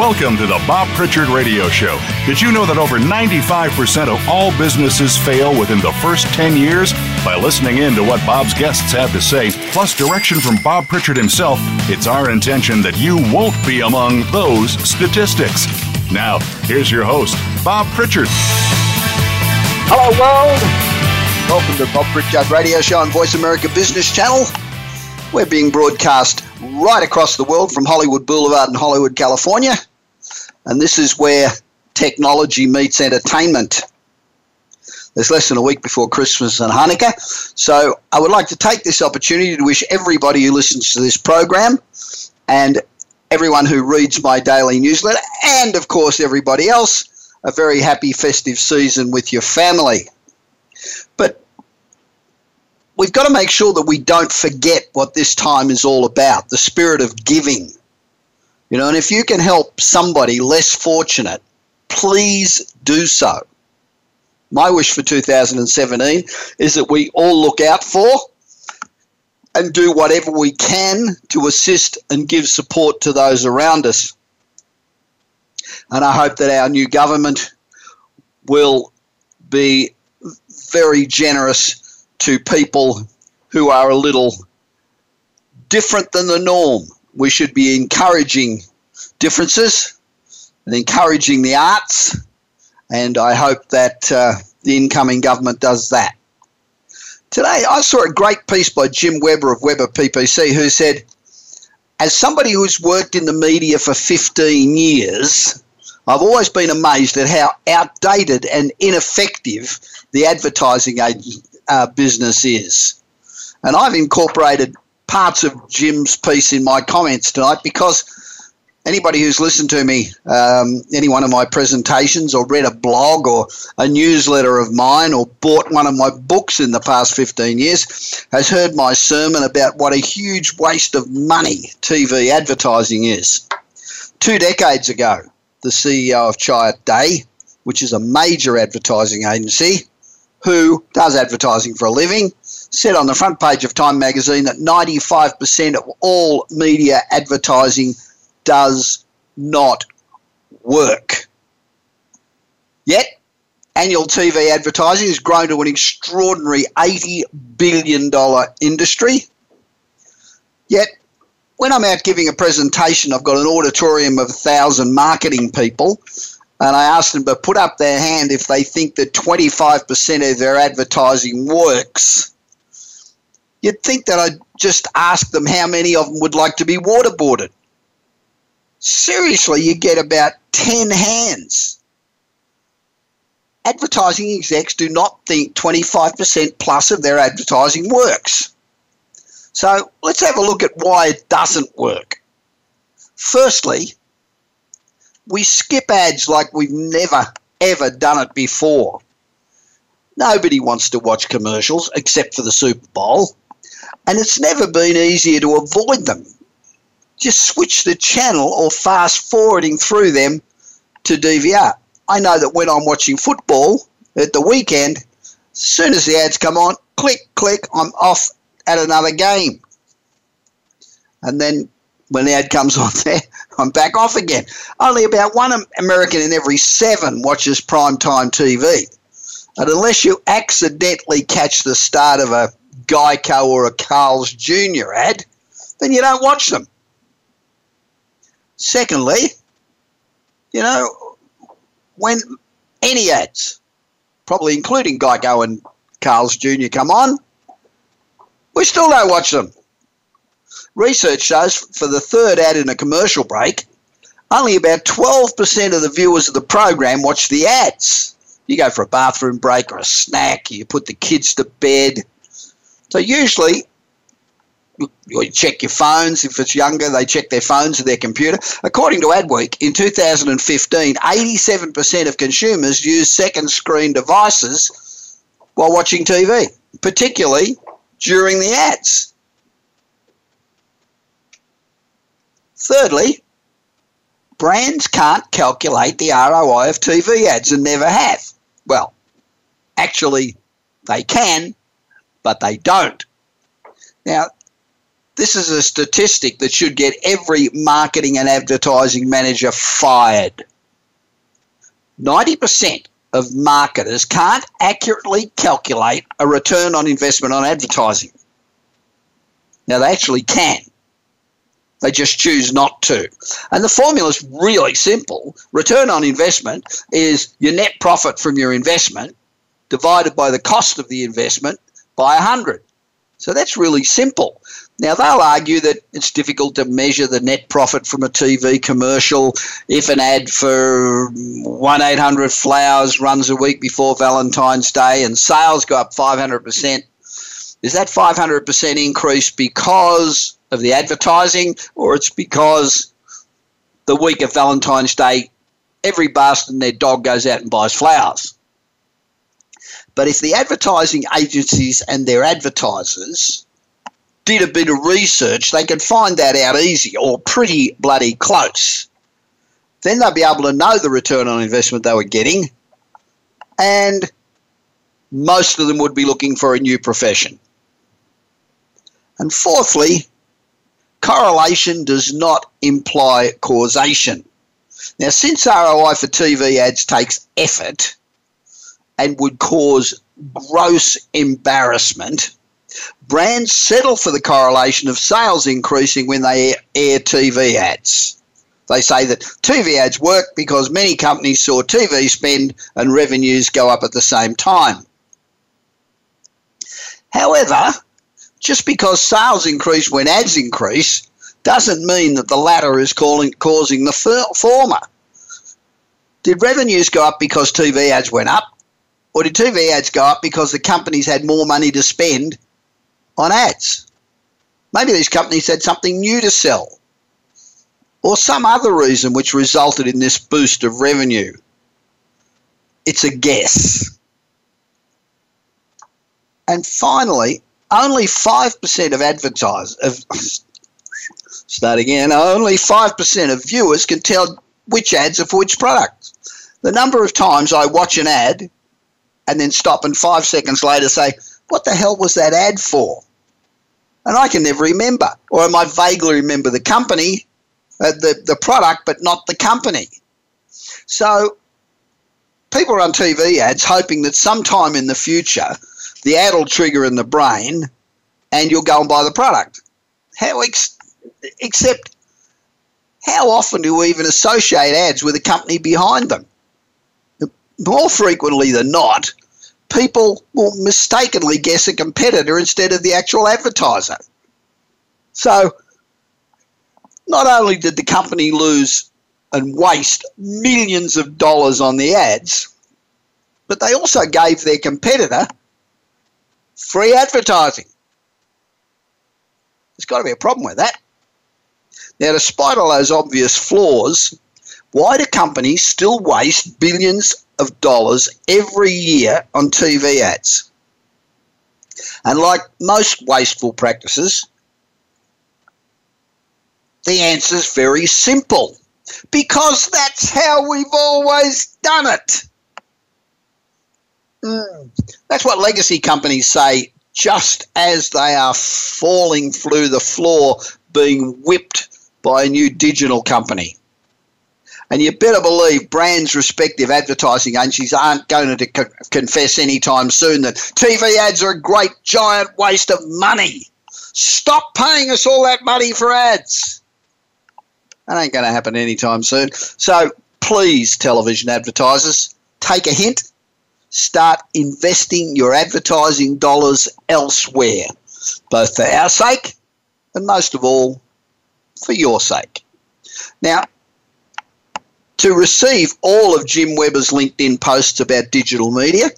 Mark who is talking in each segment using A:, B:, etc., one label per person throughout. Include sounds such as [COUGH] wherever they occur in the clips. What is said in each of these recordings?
A: Welcome to the Bob Pritchard Radio Show. Did you know that over 95% of all businesses fail within the first 10 years? By listening in to what Bob's guests have to say, plus direction from Bob Pritchard himself, it's our intention that you won't be among those statistics. Now, here's your host, Bob Pritchard.
B: Hello, world. Welcome to Bob Pritchard Radio Show on Voice America Business Channel. We're being broadcast right across the world from Hollywood Boulevard in Hollywood, California. And this is where technology meets entertainment. There's less than a week before Christmas and Hanukkah. So I would like to take this opportunity to wish everybody who listens to this program and everyone who reads my daily newsletter, and of course everybody else, a very happy festive season with your family. But we've got to make sure that we don't forget what this time is all about the spirit of giving. You know, and if you can help somebody less fortunate, please do so. My wish for 2017 is that we all look out for and do whatever we can to assist and give support to those around us. And I hope that our new government will be very generous to people who are a little different than the norm we should be encouraging differences and encouraging the arts, and I hope that uh, the incoming government does that. Today, I saw a great piece by Jim Weber of Weber PPC who said, As somebody who's worked in the media for 15 years, I've always been amazed at how outdated and ineffective the advertising uh, business is. And I've incorporated parts of Jim's piece in my comments tonight because anybody who's listened to me, um, any one of my presentations, or read a blog or a newsletter of mine, or bought one of my books in the past 15 years, has heard my sermon about what a huge waste of money TV advertising is. Two decades ago, the CEO of Chiat Day, which is a major advertising agency, who does advertising for a living, said on the front page of Time magazine that 95% of all media advertising does not work. Yet, annual TV advertising has grown to an extraordinary $80 billion industry. Yet, when I'm out giving a presentation, I've got an auditorium of 1,000 marketing people, and I asked them to put up their hand if they think that 25% of their advertising works. You'd think that I'd just ask them how many of them would like to be waterboarded. Seriously, you get about 10 hands. Advertising execs do not think 25% plus of their advertising works. So let's have a look at why it doesn't work. Firstly, we skip ads like we've never, ever done it before. Nobody wants to watch commercials except for the Super Bowl and it's never been easier to avoid them. Just switch the channel or fast forwarding through them to DVR. I know that when I'm watching football at the weekend, as soon as the ads come on, click, click, I'm off at another game. And then when the ad comes [LAUGHS] on there, I'm back off again. Only about one American in every seven watches primetime TV. And unless you accidentally catch the start of a Geico or a Carl's Jr. ad, then you don't watch them. Secondly, you know, when any ads, probably including Geico and Carl's Jr., come on, we still don't watch them. Research shows for the third ad in a commercial break, only about 12% of the viewers of the program watch the ads. You go for a bathroom break or a snack, you put the kids to bed, so usually you check your phones. If it's younger, they check their phones or their computer. According to Adweek, in 2015, 87% of consumers use second screen devices while watching TV, particularly during the ads. Thirdly, brands can't calculate the ROI of TV ads and never have. Well, actually, they can, but they don't. Now, this is a statistic that should get every marketing and advertising manager fired. 90% of marketers can't accurately calculate a return on investment on advertising. Now, they actually can. They just choose not to. And the formula is really simple. Return on investment is your net profit from your investment divided by the cost of the investment by 100. So that's really simple. Now, they'll argue that it's difficult to measure the net profit from a TV commercial if an ad for 1 800 Flowers runs a week before Valentine's Day and sales go up 500%. Is that 500% increase because of the advertising, or it's because the week of Valentine's Day, every bastard and their dog goes out and buys flowers? But if the advertising agencies and their advertisers did a bit of research, they could find that out easy or pretty bloody close. Then they'd be able to know the return on investment they were getting, and most of them would be looking for a new profession. And fourthly, correlation does not imply causation. Now, since ROI for TV ads takes effort and would cause gross embarrassment, brands settle for the correlation of sales increasing when they air TV ads. They say that TV ads work because many companies saw TV spend and revenues go up at the same time. However, just because sales increase when ads increase doesn't mean that the latter is calling, causing the former. Did revenues go up because TV ads went up? Or did TV ads go up because the companies had more money to spend on ads? Maybe these companies had something new to sell. Or some other reason which resulted in this boost of revenue. It's a guess. And finally, only 5% of advertisers, of, [COUGHS] start again, only 5% of viewers can tell which ads are for which product. The number of times I watch an ad and then stop and five seconds later say, what the hell was that ad for? And I can never remember. Or I might vaguely remember the company, uh, the, the product, but not the company. So people run TV ads hoping that sometime in the future the ad will trigger in the brain and you'll go and buy the product. How ex- except how often do we even associate ads with a company behind them? More frequently than not, people will mistakenly guess a competitor instead of the actual advertiser. So, not only did the company lose and waste millions of dollars on the ads, but they also gave their competitor free advertising. There's got to be a problem with that. Now, despite all those obvious flaws, why do companies still waste billions of dollars every year on TV ads? And like most wasteful practices, the answer is very simple because that's how we've always done it. Mm. That's what legacy companies say just as they are falling through the floor, being whipped by a new digital company. And you better believe brands' respective advertising agencies aren't going to co- confess anytime soon that TV ads are a great giant waste of money. Stop paying us all that money for ads. That ain't going to happen anytime soon. So please, television advertisers, take a hint start investing your advertising dollars elsewhere, both for our sake and most of all for your sake. Now, to receive all of Jim Weber's LinkedIn posts about digital media,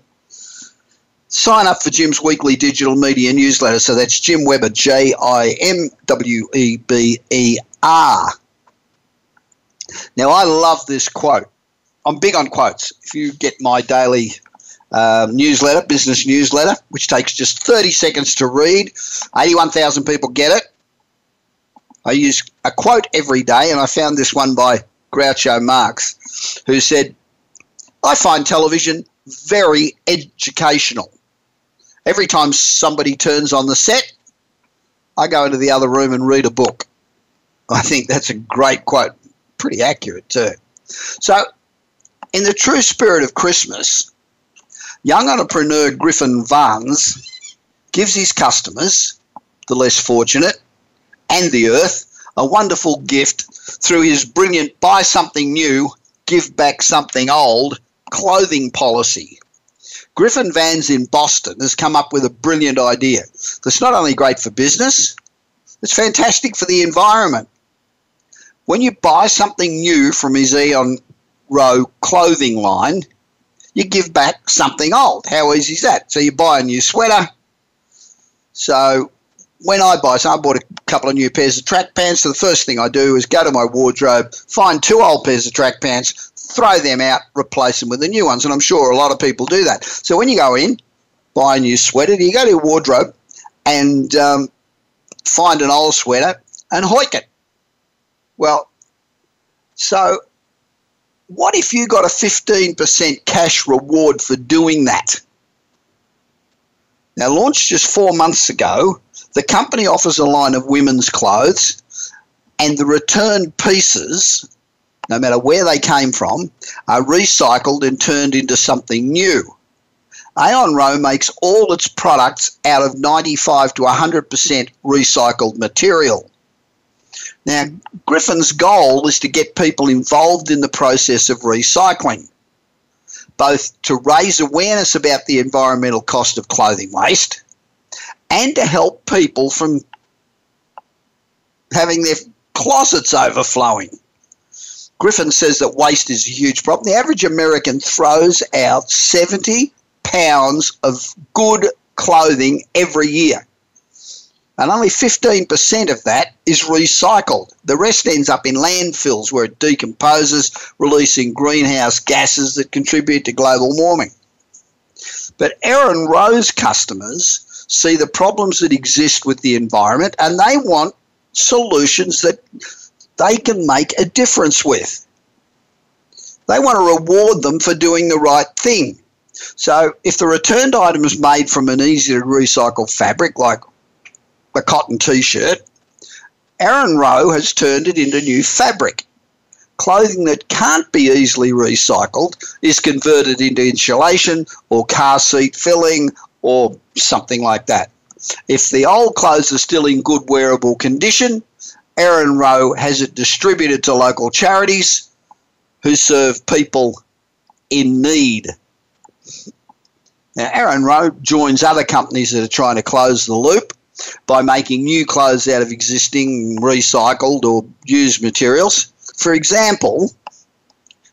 B: sign up for Jim's weekly digital media newsletter. So that's Jim Weber, J I M W E B E R. Now, I love this quote. I'm big on quotes. If you get my daily um, newsletter, business newsletter, which takes just 30 seconds to read. 81,000 people get it. I use a quote every day, and I found this one by Groucho Marx, who said, I find television very educational. Every time somebody turns on the set, I go into the other room and read a book. I think that's a great quote. Pretty accurate, too. So, in the true spirit of Christmas, young entrepreneur Griffin Vance gives his customers, the less fortunate, and the earth a wonderful gift through his brilliant buy something new, give back something old clothing policy. Griffin Vance in Boston has come up with a brilliant idea that's not only great for business, it's fantastic for the environment. When you buy something new from his Aeron Row clothing line, you give back something old. How easy is that? So you buy a new sweater. So when I buy, so I bought a couple of new pairs of track pants. So the first thing I do is go to my wardrobe, find two old pairs of track pants, throw them out, replace them with the new ones. And I'm sure a lot of people do that. So when you go in, buy a new sweater, you go to your wardrobe and um, find an old sweater and hoik it. Well, so what if you got a 15% cash reward for doing that? Now, launched just four months ago, the company offers a line of women's clothes, and the returned pieces no matter where they came from, are recycled and turned into something new. Aeron Row makes all its products out of 95 to 100% recycled material. Now, Griffin's goal is to get people involved in the process of recycling, both to raise awareness about the environmental cost of clothing waste and to help people from having their closets overflowing. Griffin says that waste is a huge problem. The average American throws out 70 pounds of good clothing every year. And only 15% of that is recycled. The rest ends up in landfills where it decomposes, releasing greenhouse gases that contribute to global warming. But Aeron Row's customers see the problems that exist with the environment and they want solutions that they can make a difference with. They want to reward them for doing the right thing. So if the returned item is made from an easy to recycle fabric like a cotton t shirt, Aeron Row has turned it into new fabric. Clothing that can't be easily recycled is converted into insulation or car seat filling or something like that. If the old clothes are still in good wearable condition, Aeron Row has it distributed to local charities who serve people in need. Now, Aeron Row joins other companies that are trying to close the loop by making new clothes out of existing recycled or used materials. For example,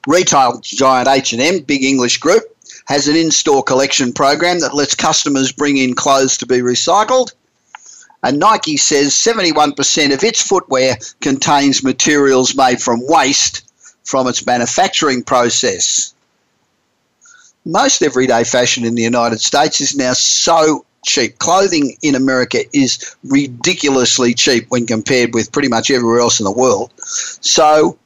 B: retail giant H&M, big English group, has an in-store collection program that lets customers bring in clothes to be recycled and Nike says 71% of its footwear contains materials made from waste from its manufacturing process. Most everyday fashion in the United States is now so cheap. Clothing in America is ridiculously cheap when compared with pretty much everywhere else in the world. So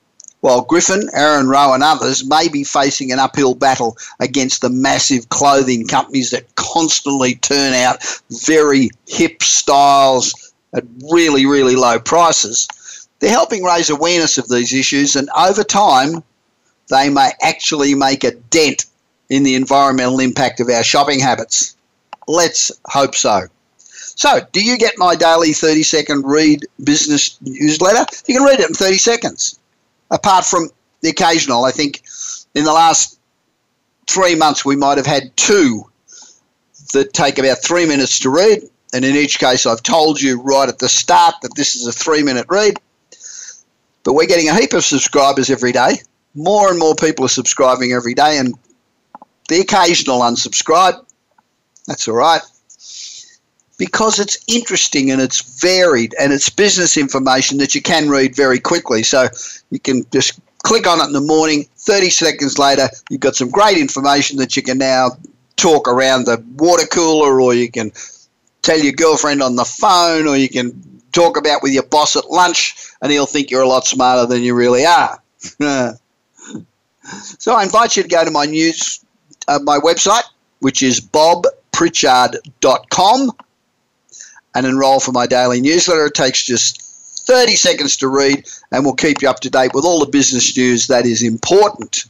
B: while Griffin, Aeron Row, and others may be facing an uphill battle against the massive clothing companies that constantly turn out very hip styles at really, really low prices. They're helping raise awareness of these issues, and over time, they may actually make a dent in the environmental impact of our shopping habits. Let's hope so. So, do you get my daily 30 second read business newsletter? You can read it in 30 seconds apart from the occasional. I think in the last three months we might have had two that take about three minutes to read. And in each case, I've told you right at the start that this is a three minute read. But we're getting a heap of subscribers every day. More and more people are subscribing every day, and the occasional unsubscribe. That's all right because it's interesting and it's varied and it's business information that you can read very quickly. So you can just click on it in the morning, 30 seconds later, you've got some great information that you can now talk around the water cooler or you can tell your girlfriend on the phone or you can talk about with your boss at lunch and he'll think you're a lot smarter than you really are. [LAUGHS] so I invite you to go to my news, uh, my website, which is bobpritchard.com and enroll for my daily newsletter. It takes just 30 seconds to read and we'll keep you up to date with all the business news that is important.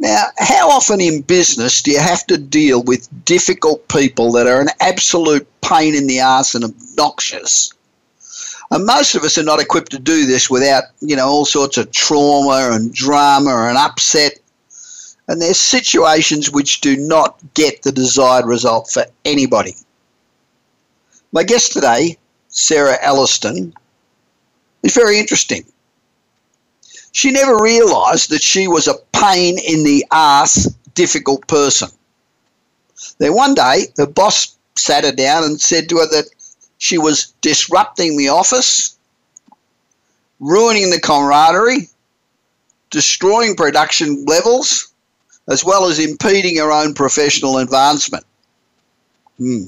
B: Now, how often in business do you have to deal with difficult people that are an absolute pain in the ass and obnoxious? And most of us are not equipped to do this without, you know, all sorts of trauma and drama and upset. And there's situations which do not get the desired result for anybody. My guest today, Sarah Elliston, is very interesting. She never realised that she was a pain in the ass, difficult person. Then one day, her boss sat her down and said to her that she was disrupting the office, ruining the camaraderie, destroying production levels, as well as impeding her own professional advancement. Hmm.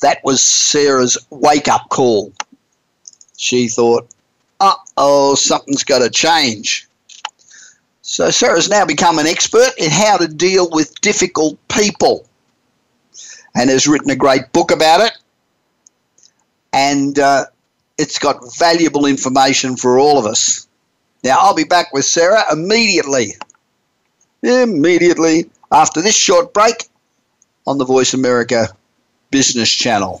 B: That was Sarah's wake up call. She thought, uh oh, something's got to change. So Sarah's now become an expert in how to deal with difficult people and has written a great book about it. And uh, it's got valuable information for all of us. Now, I'll be back with Sarah immediately. Immediately after this short break on the Voice America Business Channel.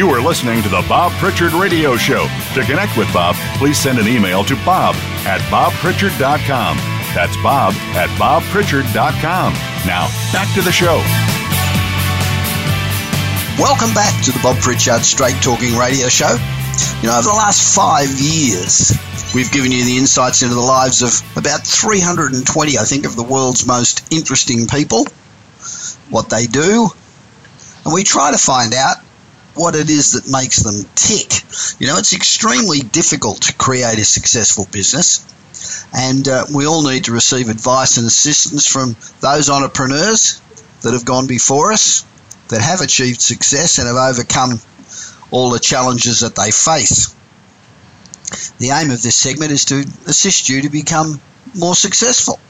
A: You are listening to the Bob Pritchard Radio Show. To connect with Bob, please send an email to bob at bobpritchard.com. That's bob at bobpritchard.com. Now, back to the show.
B: Welcome back to the Bob Pritchard Straight Talking Radio Show. You know, over the last five years, we've given you the insights into the lives of about 320, I think, of the world's most interesting people, what they do, and we try to find out what it is that makes them tick. You know, it's extremely difficult to create a successful business, and uh, we all need to receive advice and assistance from those entrepreneurs that have gone before us, that have achieved success and have overcome all the challenges that they face. The aim of this segment is to assist you to become more successful.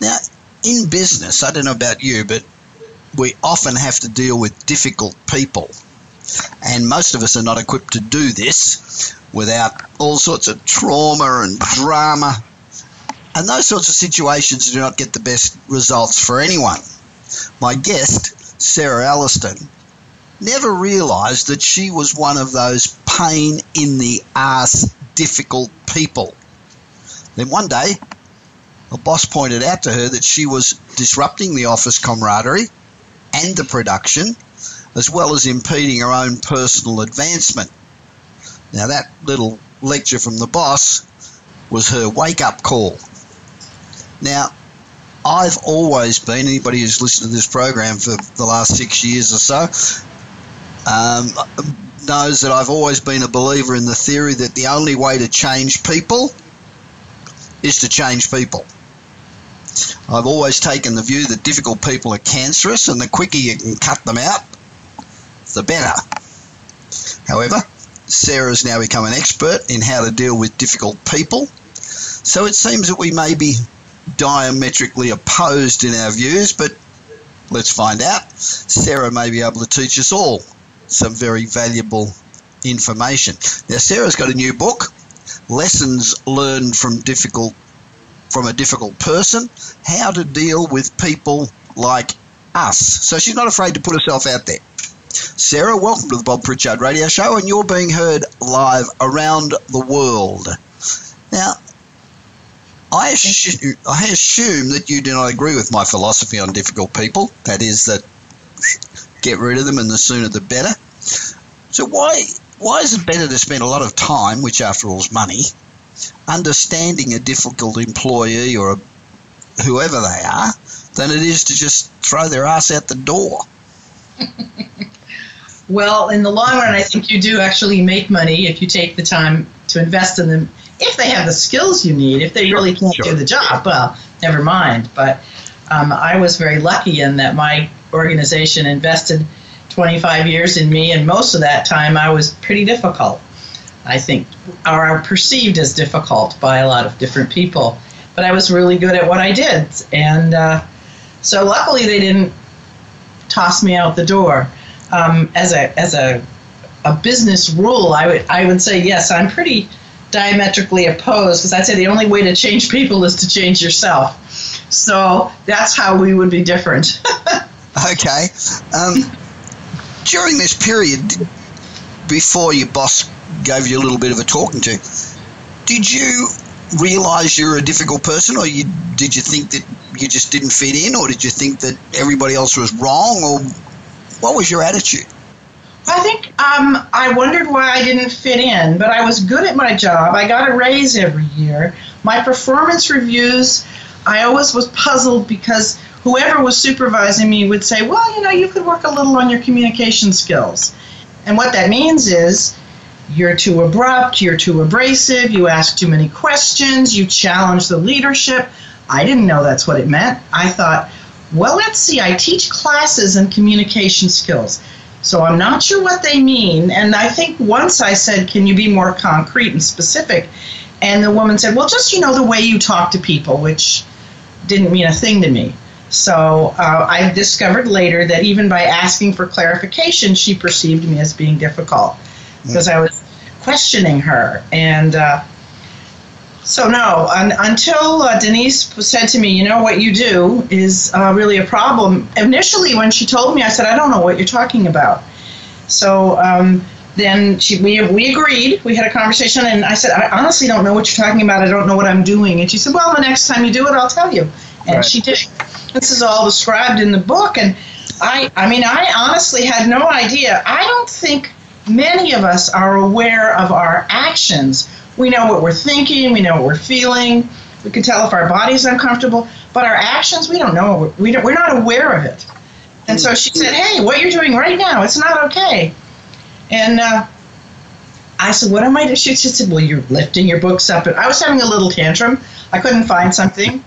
B: Now, in business, I don't know about you, but we often have to deal with difficult people and most of us are not equipped to do this without all sorts of trauma and drama. And those sorts of situations do not get the best results for anyone. My guest, Sarah Elliston, never realised that she was one of those pain in the ass difficult people. Then one day, a boss pointed out to her that she was disrupting the office camaraderie and the production as well as impeding her own personal advancement. Now, that little lecture from the boss was her wake up call. Now, I've always been, anybody who's listened to this program for the last six years or so, um, knows that I've always been a believer in the theory that the only way to change people is to change people. I've always taken the view that difficult people are cancerous, and the quicker you can cut them out, the better. However, Sarah has now become an expert in how to deal with difficult people, so it seems that we may be diametrically opposed in our views, but let's find out. Sarah may be able to teach us all some very valuable information. Now, Sarah's got a new book, Lessons Learned from Difficult from a Difficult Person: How to Deal with People Like Us. So she's not afraid to put herself out there. Sarah, welcome to the Bob Pritchard Radio Show, and you're being heard live around the world. Now, I assume, I assume that you do not agree with my philosophy on difficult people. That is that get rid of them, and the sooner the better. So why why is it better to spend a lot of time, which after all is money, understanding a difficult employee or a, whoever they are, than it is to just throw their ass out the door? [LAUGHS]
C: well, in the long run, I think you do actually make money if you take the time to invest in them if they have the skills you need. If they really can't sure. do the job, well, never mind. But um, I was very lucky in that my organization invested 25 years in me, and most of that time I was pretty difficult. I think, or perceived as difficult by a lot of different people. But I was really good at what I did, and uh, so luckily they didn't toss me out the door. Um, as a as a a business rule, I would I would say yes. I'm pretty diametrically opposed because I'd say the only way to change people is to change yourself. So that's how we would be different. [LAUGHS]
B: okay. Um, during this period, before your boss gave you a little bit of a talking to, did you realize you're a difficult person, or you, did you think that you just didn't fit in, or did you think that everybody else was wrong, or what was your attitude?
C: I think um, I wondered why I didn't fit in, but I was good at my job. I got a raise every year. My performance reviews, I always was puzzled because whoever was supervising me would say, Well, you know, you could work a little on your communication skills. And what that means is you're too abrupt, you're too abrasive, you ask too many questions, you challenge the leadership. I didn't know that's what it meant. I thought, well, let's see, I teach classes in communication skills. So I'm not sure what they mean. And I think once I said, Can you be more concrete and specific? And the woman said, Well, just, you know, the way you talk to people, which didn't mean a thing to me. So uh, I discovered later that even by asking for clarification, she perceived me as being difficult because I was questioning her. And uh, so, no, un- until uh, Denise said to me, you know, what you do is uh, really a problem. Initially, when she told me, I said, I don't know what you're talking about. So um, then she, we, we agreed. We had a conversation, and I said, I honestly don't know what you're talking about. I don't know what I'm doing. And she said, Well, the next time you do it, I'll tell you. And right. she did. This is all described in the book. And I, I mean, I honestly had no idea. I don't think many of us are aware of our actions we know what we're thinking, we know what we're feeling, we can tell if our body's uncomfortable, but our actions, we don't know. We don't, we're not aware of it. And so she said, Hey, what you're doing right now, it's not okay. And uh, I said, What am I doing? She said, Well, you're lifting your books up. And I was having a little tantrum. I couldn't find something.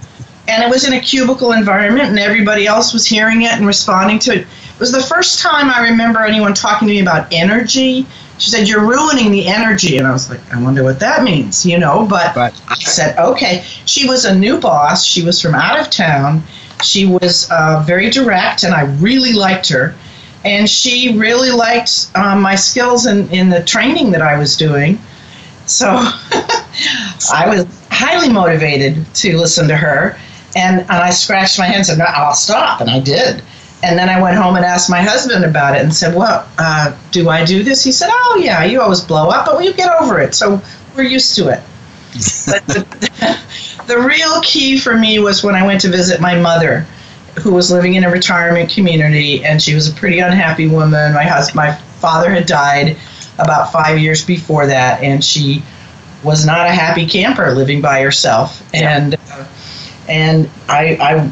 C: And it was in a cubicle environment, and everybody else was hearing it and responding to it. It was the first time I remember anyone talking to me about energy she said, You're ruining the energy. And I was like, I wonder what that means, you know? But right. I said, Okay. She was a new boss. She was from out of town. She was uh, very direct, and I really liked her. And she really liked um, my skills in, in the training that I was doing. So [LAUGHS] I was highly motivated to listen to her. And, and I scratched my head and said, no, I'll stop. And I did. And then I went home and asked my husband about it and said, Well, uh, do I do this? He said, Oh, yeah, you always blow up, but you get over it. So we're used to it. but the, [LAUGHS] the real key for me was when I went to visit my mother, who was living in a retirement community, and she was a pretty unhappy woman. My husband, my father had died about five years before that, and she was not a happy camper living by herself. And uh, and I, I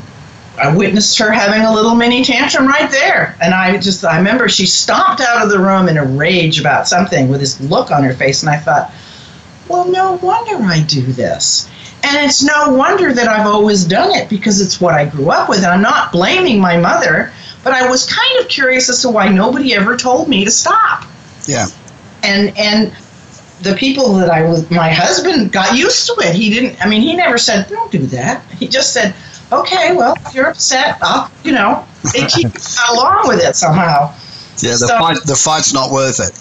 C: I witnessed her having a little mini tantrum right there. And I just, I remember she stomped out of the room in a rage about something with this look on her face. And I thought, well, no wonder I do this. And it's no wonder that I've always done it because it's what I grew up with. And I'm not blaming my mother, but I was kind of curious as to why nobody ever told me to stop.
B: Yeah.
C: And, and, the people that I was, my husband got used to it. He didn't, I mean, he never said, don't do that. He just said, okay, well, if you're upset, I'll, you know, they keep [LAUGHS] along with it somehow.
B: Yeah, the so, fight the fight's not worth it.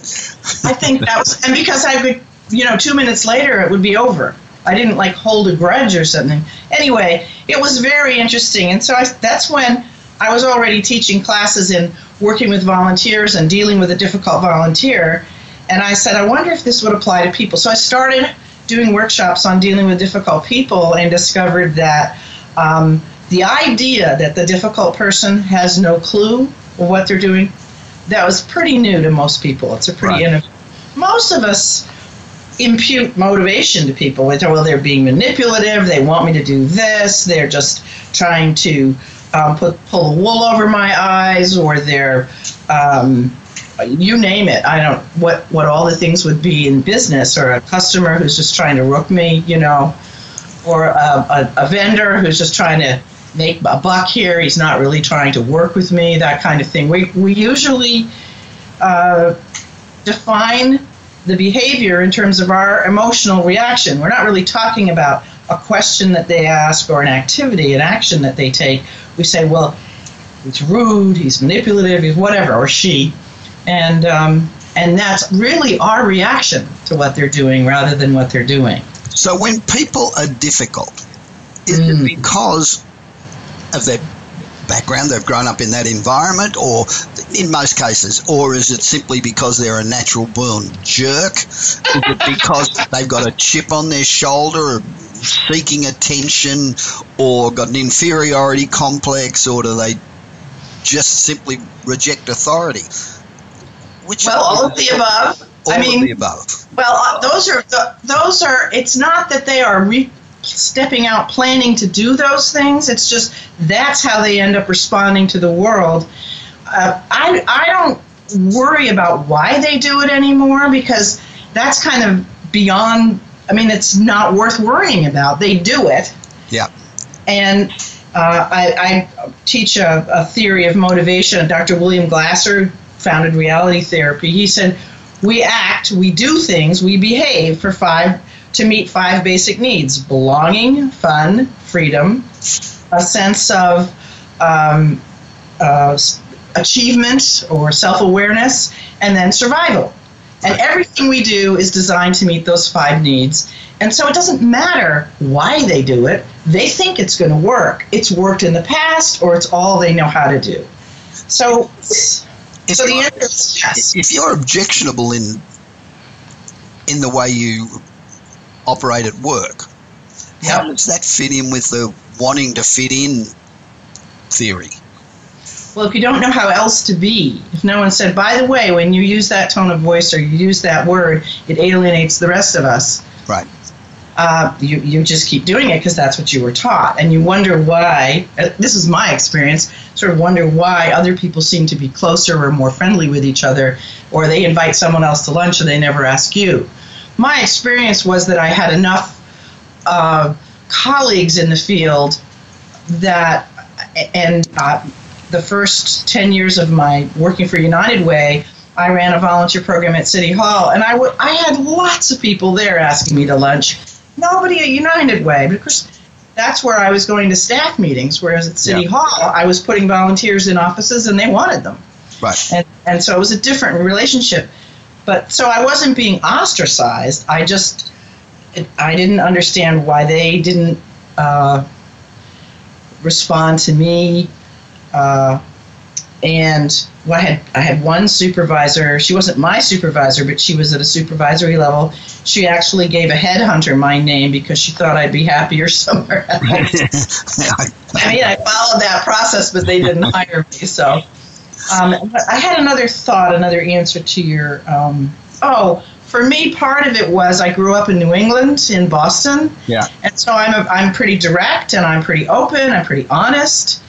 C: I think that was, and because I would, you know, two minutes later it would be over. I didn't like hold a grudge or something. Anyway, it was very interesting, and so I, that's when I was already teaching classes in working with volunteers and dealing with a difficult volunteer. And I said, I wonder if this would apply to people. So I started doing workshops on dealing with difficult people and discovered that um, the idea that the difficult person has no clue what they're doing, that was pretty new to most people. It's a pretty right. Most of us impute motivation to people. We well, they're being manipulative. They want me to do this. They're just trying to um, put pull the wool over my eyes, or they're um, you name it. I don't what what all the things would be in business, or a customer who's just trying to rook me, you know, or a, a, a vendor who's just trying to make a buck here. He's not really trying to work with me. That kind of thing. We we usually uh, define the behavior in terms of our emotional reaction. We're not really talking about a question that they ask or an activity, an action that they take. We say, well, he's rude, he's manipulative, he's whatever, or she and um, and that's really our reaction to what they're doing rather than what they're doing.
B: So when people are difficult, is mm. it because of their background, they've grown up in that environment, or in most cases, or is it simply because they're a natural born jerk? Is it because [LAUGHS] they've got a chip on their shoulder, seeking attention, or got an inferiority complex, or do they just simply reject authority?
C: Which well, all of the above.
B: All I mean, of the above.
C: Well, uh, those are those are. It's not that they are re- stepping out planning to do those things. It's just that's how they end up responding to the world. Uh, I I don't worry about why they do it anymore because that's kind of beyond. I mean, it's not worth worrying about. They do it.
B: Yeah.
C: And uh, I, I, teach a, a, theory of motivation. Dr. William Glasser founded reality therapy. He said, We act, we do things, we behave for five to meet five basic needs belonging, fun, freedom, a sense of um, uh, achievement or self awareness, and then survival. And everything we do is designed to meet those five needs. And so it doesn't matter why they do it, they think it's going to work. It's worked in the past, or it's all they know how to do. So
B: if so the answer is yes. If you're objectionable in in the way you operate at work, how does that fit in with the wanting to fit in theory?
C: Well, if you don't know how else to be, if no one said, by the way, when you use that tone of voice or you use that word, it alienates the rest of us.
B: Right
C: uh, you, you just keep doing it because that's what you were taught. And you wonder why, uh, this is my experience, sort of wonder why other people seem to be closer or more friendly with each other, or they invite someone else to lunch and they never ask you. My experience was that I had enough uh, colleagues in the field that, and uh, the first 10 years of my working for United Way, I ran a volunteer program at City Hall, and I, w- I had lots of people there asking me to lunch nobody at United Way because that's where I was going to staff meetings. Whereas at City yeah. Hall, I was putting volunteers in offices and they wanted them.
B: Right.
C: And, and so it was a different relationship. But so I wasn't being ostracized. I just, I didn't understand why they didn't uh, respond to me. Uh, and well, I had I had one supervisor. She wasn't my supervisor, but she was at a supervisory level. She actually gave a headhunter my name because she thought I'd be happier [LAUGHS] somewhere else. I mean, I followed that process, but they didn't hire me. So, um, I had another thought, another answer to your. Um, oh, for me, part of it was I grew up in New England, in Boston.
B: Yeah.
C: And so I'm a, I'm pretty direct and I'm pretty open. I'm pretty honest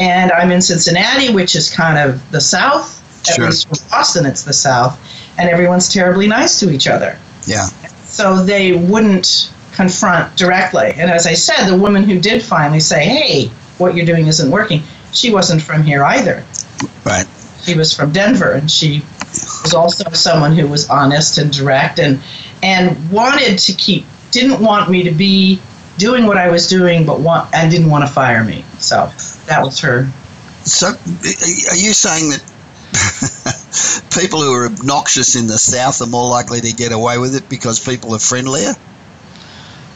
C: and I'm in Cincinnati, which is kind of the South. At least for Boston, it's the South, and everyone's terribly nice to each other.
B: Yeah.
C: So they wouldn't confront directly. And as I said, the woman who did finally say, "Hey, what you're doing isn't working," she wasn't from here either.
B: Right.
C: She was from Denver, and she was also someone who was honest and direct and and wanted to keep didn't want me to be doing what I was doing, but want and didn't want to fire me. So that was her.
B: So, are you saying that [LAUGHS] people who are obnoxious in the South are more likely to get away with it because people are friendlier?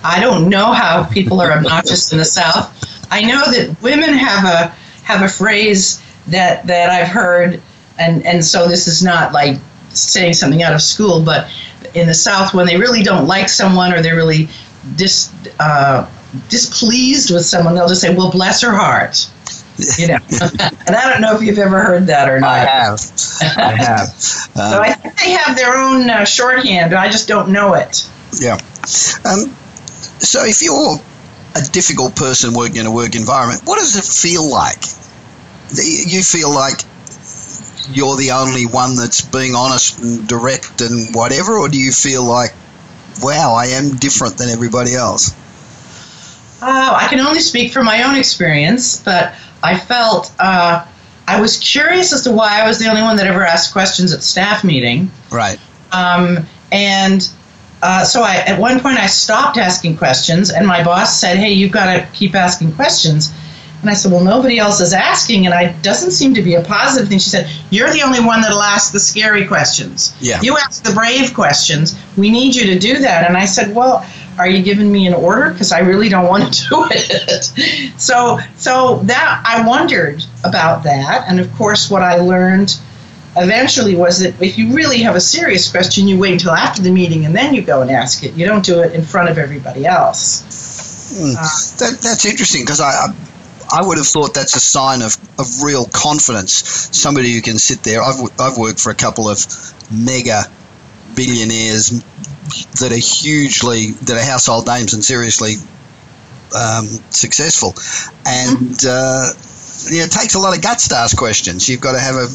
C: I don't know how people are obnoxious in the South. I know that women have a have a phrase that that I've heard, and and so this is not like saying something out of school, but in the South, when they really don't like someone or they're really dis, uh, displeased with someone, they'll just say, "Well, bless her heart." You know, [LAUGHS] and I don't know if you've ever heard that or not.
B: I have. I have. Um, [LAUGHS]
C: so I think they have their own uh, shorthand. And I just don't know it.
B: Yeah. Um, so if you're a difficult person working in a work environment, what does it feel like? You feel like you're the only one that's being honest and direct and whatever, or do you feel like, wow, I am different than everybody else?
C: Oh, I can only speak from my own experience, but I felt uh, I was curious as to why I was the only one that ever asked questions at staff meeting.
B: Right.
C: Um, and uh, so I, at one point I stopped asking questions, and my boss said, "Hey, you've got to keep asking questions." And I said, "Well, nobody else is asking, and it doesn't seem to be a positive thing." She said, "You're the only one that'll ask the scary questions.
B: Yeah.
C: You ask the brave questions. We need you to do that." And I said, "Well." Are you giving me an order? Because I really don't want to [LAUGHS] do it. so, so that I wondered about that, and of course, what I learned eventually was that if you really have a serious question, you wait until after the meeting and then you go and ask it. You don't do it in front of everybody else.
B: Mm. Uh, that, that's interesting because I, I, I would have thought that's a sign of, of real confidence. Somebody who can sit there. I've, I've worked for a couple of mega billionaires that are hugely that are household names and seriously um, successful, and uh, yeah, it takes a lot of guts to ask questions. You've got to have a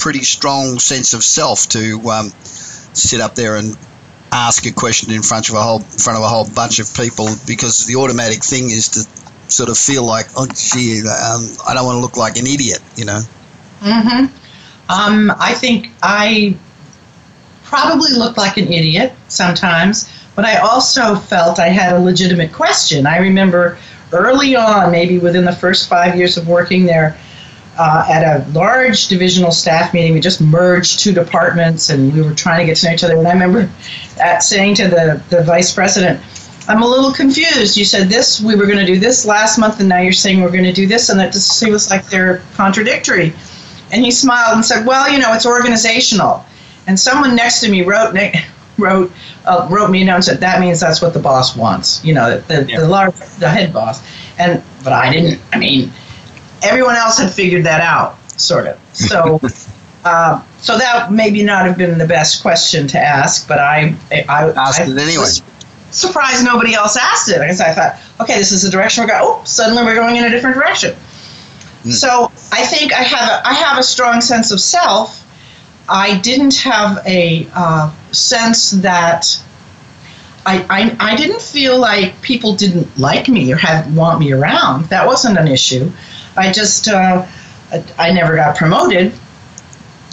B: pretty strong sense of self to um, sit up there and ask a question in front of a whole in front of a whole bunch of people because the automatic thing is to sort of feel like oh gee um, I don't want to look like an idiot you know
C: mm-hmm um, I think I probably looked like an idiot sometimes but I also felt I had a legitimate question I remember early on maybe within the first five years of working there uh, at a large divisional staff meeting. We just merged two departments and we were trying to get to know each other. And I remember saying to the, the vice president, I'm a little confused. You said this, we were going to do this last month, and now you're saying we're going to do this, and that just seems like they're contradictory. And he smiled and said, Well, you know, it's organizational. And someone next to me wrote, [LAUGHS] wrote, uh, wrote me a note and said, That means that's what the boss wants, you know, the, yeah. the, large, the head boss. And, but I didn't, I mean, everyone else had figured that out, sort of. So, [LAUGHS] uh, so that maybe not have been the best question to ask, but I, I
B: asked
C: I,
B: it anyway.
C: Surprised nobody else asked it because I thought, okay, this is the direction we're going. Oh, suddenly we're going in a different direction. Mm. So I think I have a, I have a strong sense of self. I didn't have a uh, sense that I, I, I didn't feel like people didn't like me or have want me around. That wasn't an issue. I just uh, I never got promoted,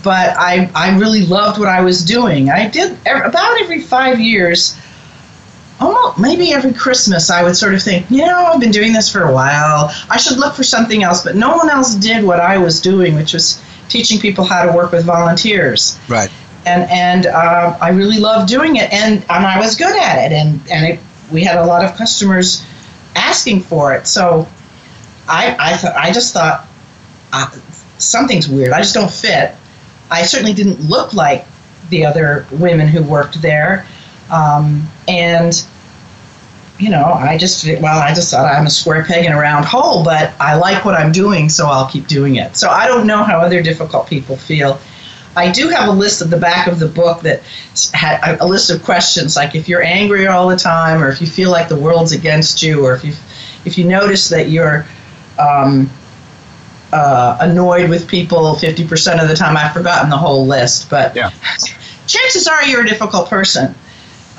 C: but I I really loved what I was doing. I did about every five years. Almost maybe every Christmas, I would sort of think, you know, I've been doing this for a while. I should look for something else. But no one else did what I was doing, which was teaching people how to work with volunteers.
B: Right.
C: And and uh, I really loved doing it, and and I was good at it, and and it, we had a lot of customers asking for it. So I I th- I just thought uh, something's weird. I just don't fit. I certainly didn't look like the other women who worked there, um, and you know, I just well, I just thought I'm a square peg in a round hole, but I like what I'm doing, so I'll keep doing it. So I don't know how other difficult people feel. I do have a list at the back of the book that had a list of questions, like if you're angry all the time, or if you feel like the world's against you, or if you if you notice that you're um, uh, annoyed with people 50% of the time. I've forgotten the whole list, but
B: yeah. [LAUGHS]
C: chances are you're a difficult person.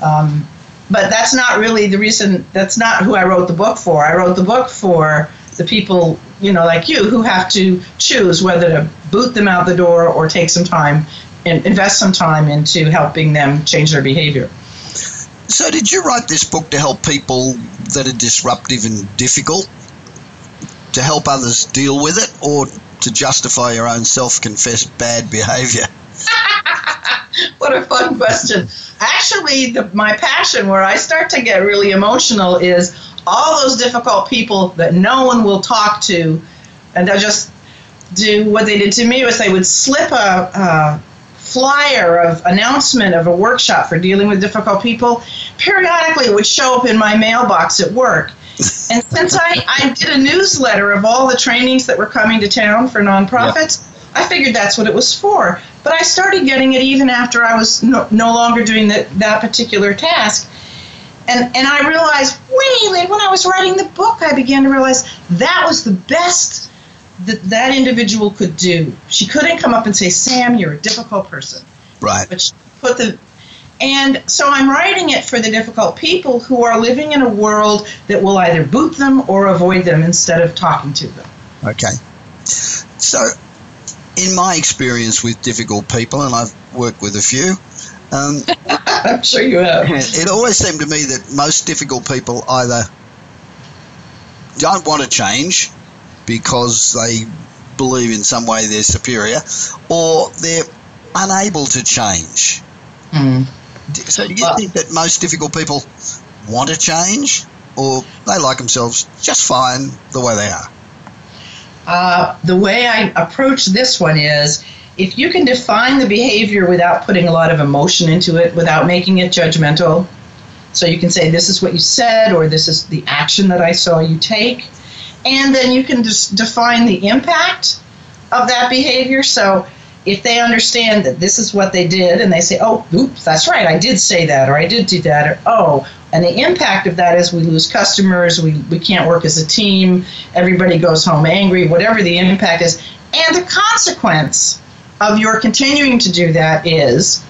C: Um, but that's not really the reason, that's not who I wrote the book for. I wrote the book for the people, you know, like you, who have to choose whether to boot them out the door or take some time and invest some time into helping them change their behavior.
B: So, did you write this book to help people that are disruptive and difficult? to help others deal with it or to justify your own self confessed bad behavior? [LAUGHS]
C: what a fun question. Actually, the, my passion, where I start to get really emotional, is all those difficult people that no one will talk to, and they'll just do what they did to me was they would slip a, a flyer of announcement of a workshop for dealing with difficult people. Periodically, it would show up in my mailbox at work. And since I, I did a newsletter of all the trainings that were coming to town for nonprofits, I figured that's what it was for. But I started getting it even after I was no, no longer doing the, that particular task. And, and I realized, wait, when I was writing the book, I began to realize that was the best that that individual could do. She couldn't come up and say, Sam, you're a difficult person.
B: Right.
C: But she put the and so I'm writing it for the difficult people who are living in a world that will either boot them or avoid them instead of talking to them.
B: Okay. So, in my experience with difficult people, and I've worked with a few, um, [LAUGHS]
C: I'm sure you have. [LAUGHS]
B: it always seemed to me that most difficult people either don't want to change because they believe in some way they're superior, or they're unable to change.
C: Mm.
B: So, do you think that most difficult people want to change, or they like themselves just fine the way they are?
C: Uh, the way I approach this one is if you can define the behavior without putting a lot of emotion into it, without making it judgmental, so you can say, This is what you said, or this is the action that I saw you take. And then you can just define the impact of that behavior. So if they understand that this is what they did and they say, oh, oops, that's right, I did say that, or I did do that, or oh, and the impact of that is we lose customers, we, we can't work as a team, everybody goes home angry, whatever the impact is. And the consequence of your continuing to do that is,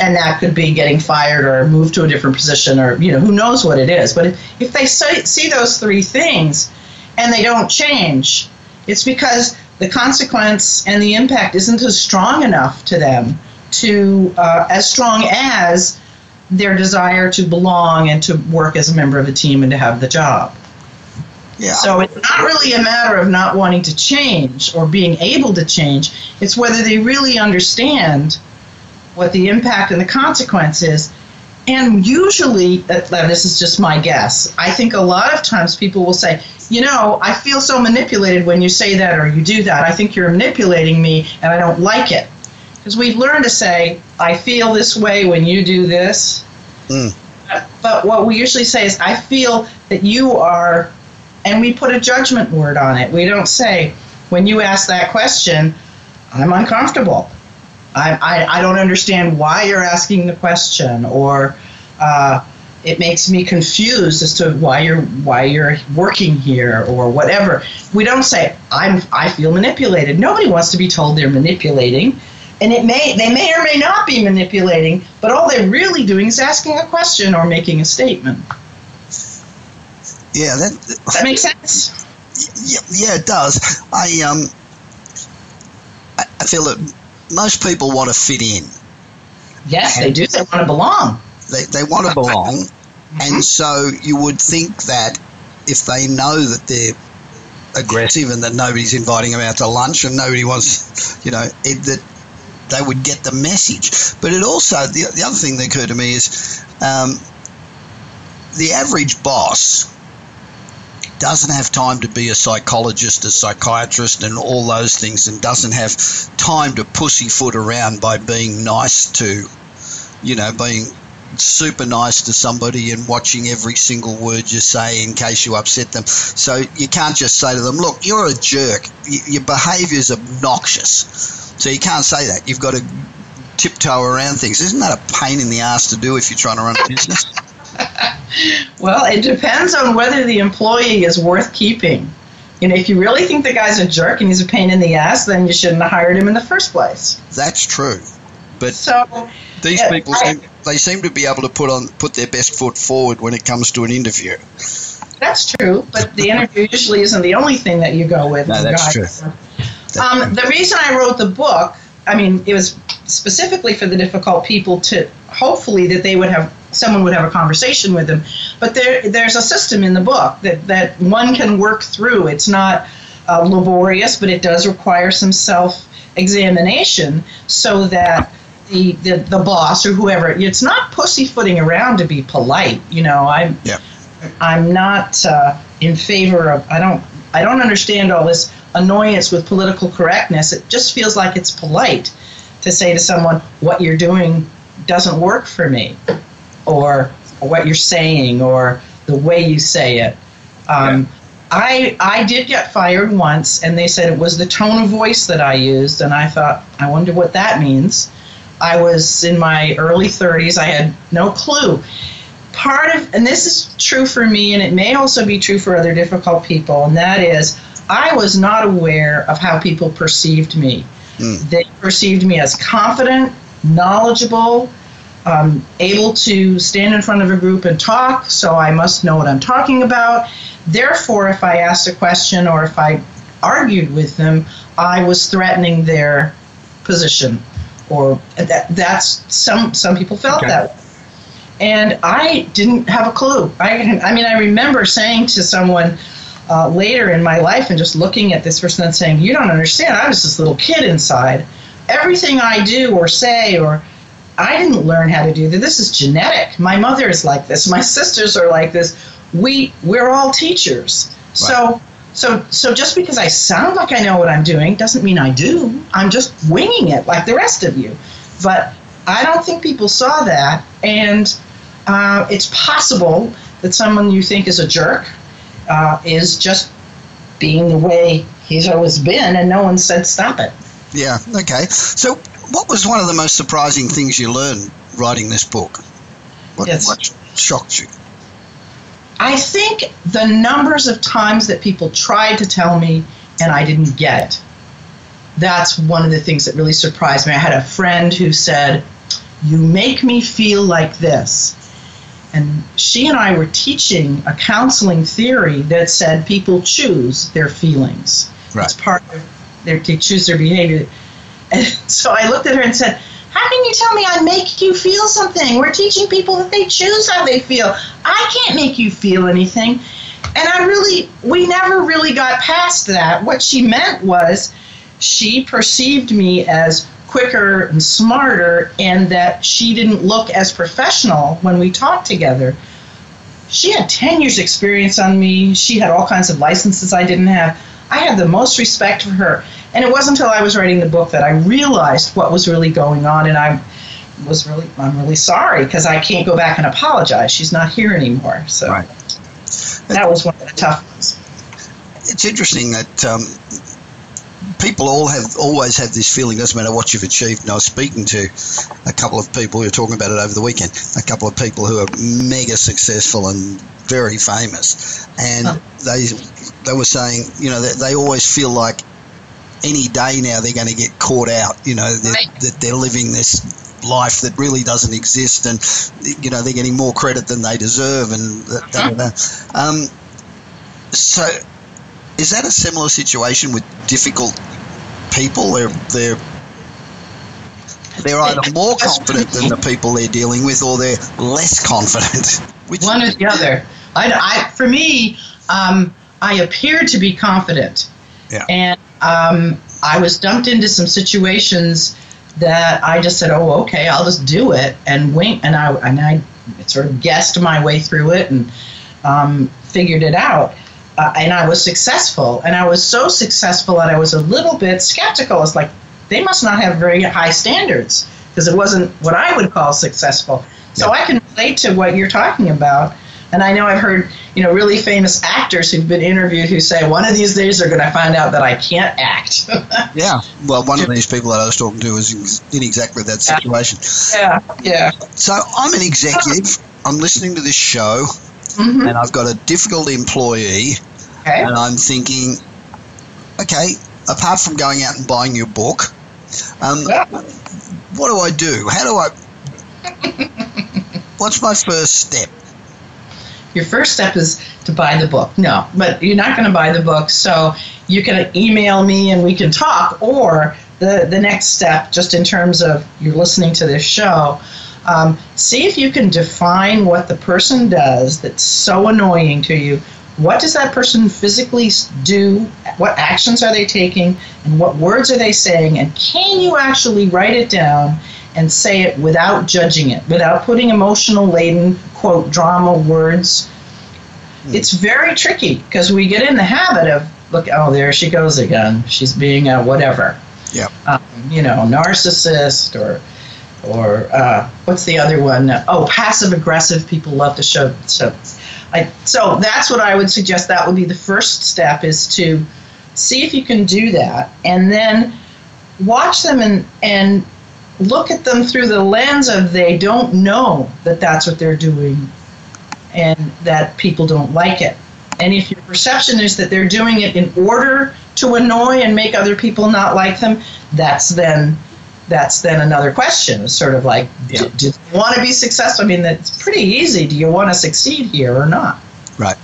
C: and that could be getting fired or moved to a different position or, you know, who knows what it is. But if, if they see, those three things and they don't change, it's because the consequence and the impact isn't as strong enough to them to uh, as strong as their desire to belong and to work as a member of a team and to have the job.
B: Yeah.
C: So it's not really a matter of not wanting to change or being able to change. It's whether they really understand what the impact and the consequence is. And usually, uh, this is just my guess, I think a lot of times people will say, you know, I feel so manipulated when you say that or you do that. I think you're manipulating me and I don't like it. Because we've learned to say, I feel this way when you do this.
B: Mm.
C: But what we usually say is, I feel that you are, and we put a judgment word on it. We don't say, when you ask that question, I'm uncomfortable. I, I, I don't understand why you're asking the question, or uh, it makes me confused as to why you're why you're working here or whatever. We don't say I'm I feel manipulated. Nobody wants to be told they're manipulating. And it may they may or may not be manipulating, but all they're really doing is asking a question or making a statement.
B: Yeah, that
C: Does that makes sense.
B: Yeah, yeah, it does. I um, I feel that most people want to fit in.
C: Yes, they do. They want to belong.
B: They, they want to [LAUGHS] belong. And so you would think that if they know that they're aggressive and that nobody's inviting them out to lunch and nobody wants, you know, it, that they would get the message. But it also, the, the other thing that occurred to me is um, the average boss doesn't have time to be a psychologist, a psychiatrist, and all those things, and doesn't have time to pussyfoot around by being nice to, you know, being super nice to somebody and watching every single word you say in case you upset them. So you can't just say to them, look, you're a jerk. Your behavior is obnoxious. So you can't say that. You've got to tiptoe around things. Isn't that a pain in the ass to do if you're trying to run a business? [LAUGHS]
C: Well, it depends on whether the employee is worth keeping. You know, if you really think the guy's a jerk and he's a pain in the ass, then you shouldn't have hired him in the first place.
B: That's true. But
C: So,
B: these
C: yeah,
B: people
C: I-
B: seem, they seem to be able to put on put their best foot forward when it comes to an interview.
C: that's true, but the interview usually isn't the only thing that you go with.
B: No, that's
C: Guys.
B: true.
C: Um, the reason I wrote the book, I mean, it was specifically for the difficult people to hopefully that they would have someone would have a conversation with them. But there, there's a system in the book that that one can work through. It's not uh, laborious, but it does require some self examination so that the, the the boss or whoever. It's not pussyfooting around to be polite. You know, I'm
B: Yeah.
C: I'm not uh, in favor of. I don't I don't understand all this annoyance with political correctness. It just feels like it's polite to say to someone what you're doing doesn't work for me, or, or what you're saying, or the way you say it. Um, I I did get fired once, and they said it was the tone of voice that I used, and I thought, I wonder what that means. I was in my early 30s. I had no clue. Part of, and this is true for me, and it may also be true for other difficult people, and that is, I was not aware of how people perceived me. They perceived me as confident, knowledgeable, um, able to stand in front of a group and talk, so I must know what I'm talking about. Therefore, if I asked a question or if I argued with them, I was threatening their position, or that, that's some some people felt
D: Okay.
C: that. way. And I didn't have a clue. I, I mean, I remember saying to someone uh, later in my life and just looking at this person and saying, "You don't understand. I was this little kid inside. Everything I do or say or I didn't learn how to do that. This is genetic. My mother is like this. My [LAUGHS] sisters are like this. We we're all teachers. So so so just because I sound like I know what I'm doing doesn't mean I do. I'm just winging it like the rest of you. But I don't think people saw that, and uh, it's possible that someone you think is a jerk uh, is just being the way he's always been, and no one said stop it.
B: Yeah. Okay. So, what was one of the most surprising things you learned writing this book? What,
C: Yes.
B: what shocked you?
C: I think the numbers of times that people tried to tell me and I didn't get it. That's one of the things that really surprised me. I had a friend who said, You make me feel like this. And she and I were teaching a counseling theory that said people choose their feelings.
B: Right.
C: It's part of their, they choose their behavior. And [LAUGHS] so I looked at her and said, How can you tell me I make you feel something? We're teaching people that they choose how they feel. I can't make you feel anything. And I really, we never really got past that. What she meant was she perceived me as quicker and smarter, and that she didn't look as professional when we talked together. She had 10 years' experience on me. She had all kinds of licenses I didn't have. I had the most respect for her. And it wasn't until I was writing the book that I realized what was really going on, and I was really, I'm really sorry because I can't go back and apologize. She's not here anymore. So
B: Right.
C: that was one of the tough ones.
B: It's interesting that um, people all have always have this feeling. Doesn't matter what you've achieved. And I was speaking to a couple of people who were talking about it over the weekend. A couple of people who are mega successful and very famous, and they they were saying, you know, that they always feel like any day now they're going to get caught out. You know, that,
C: Right.
B: that they're living this life that really doesn't exist, and you know they're getting more credit than they deserve, and that, da, da, da. Um, so is that a similar situation with difficult people? They're they're they're either more confident than the people they're dealing with, or they're less confident. [LAUGHS] Which
C: one or the other. I, I for me, um, I appeared to be confident,
B: Yeah.
C: and um, I was dumped into some situations that I just said, "Oh, okay, I'll just do it," and wing, and I and I sort of guessed my way through it and um, figured it out. Uh, and I was successful, and I was so successful that I was a little bit skeptical. It's like they must not have very high standards because it wasn't what I would call successful. So I can relate to what you're talking about. And I know I've heard, you know, really famous actors who've been interviewed who say one of these days they're going to find out that I can't act. [LAUGHS]
B: yeah, well, one of these people that I was talking to was in- in exactly that situation.
C: yeah, yeah.
B: So I'm an executive. I'm listening to this show,
C: hmm
B: and I've got a difficult employee,
C: Okay.
B: and I'm thinking, okay, apart from going out and buying your book, um,
C: Yeah.
B: what do I do? How do I? [LAUGHS] What's my first step?
C: Your first step is to buy the book. No, but you're not going to buy the book. So you can email me and we can talk. Or the, the next step, just in terms of you're listening to this show, um, see if you can define what the person does that's so annoying to you. What does that person physically do? What actions are they taking? And what words are they saying? And can you actually write it down and say it without judging it, without putting emotional laden, quote, drama words. Mm. It's very tricky because we get in the habit of, look, oh, there she goes again. She's being a whatever.
B: Yeah.
C: Um, you know, narcissist or or uh, what's the other one? Oh, passive aggressive. People love to show. So, I, so that's what I would suggest. That would be the first step is to see if you can do that, and then watch them and and look at them through the lens of they don't know that that's what they're doing, and that people don't like it. And if your perception is that they're doing it in order to annoy and make other people not like them, that's then that's then another question. Sort of like, yeah. do, do, you want to be successful? I mean, it's pretty easy. Do you want to succeed here or not?
B: Right.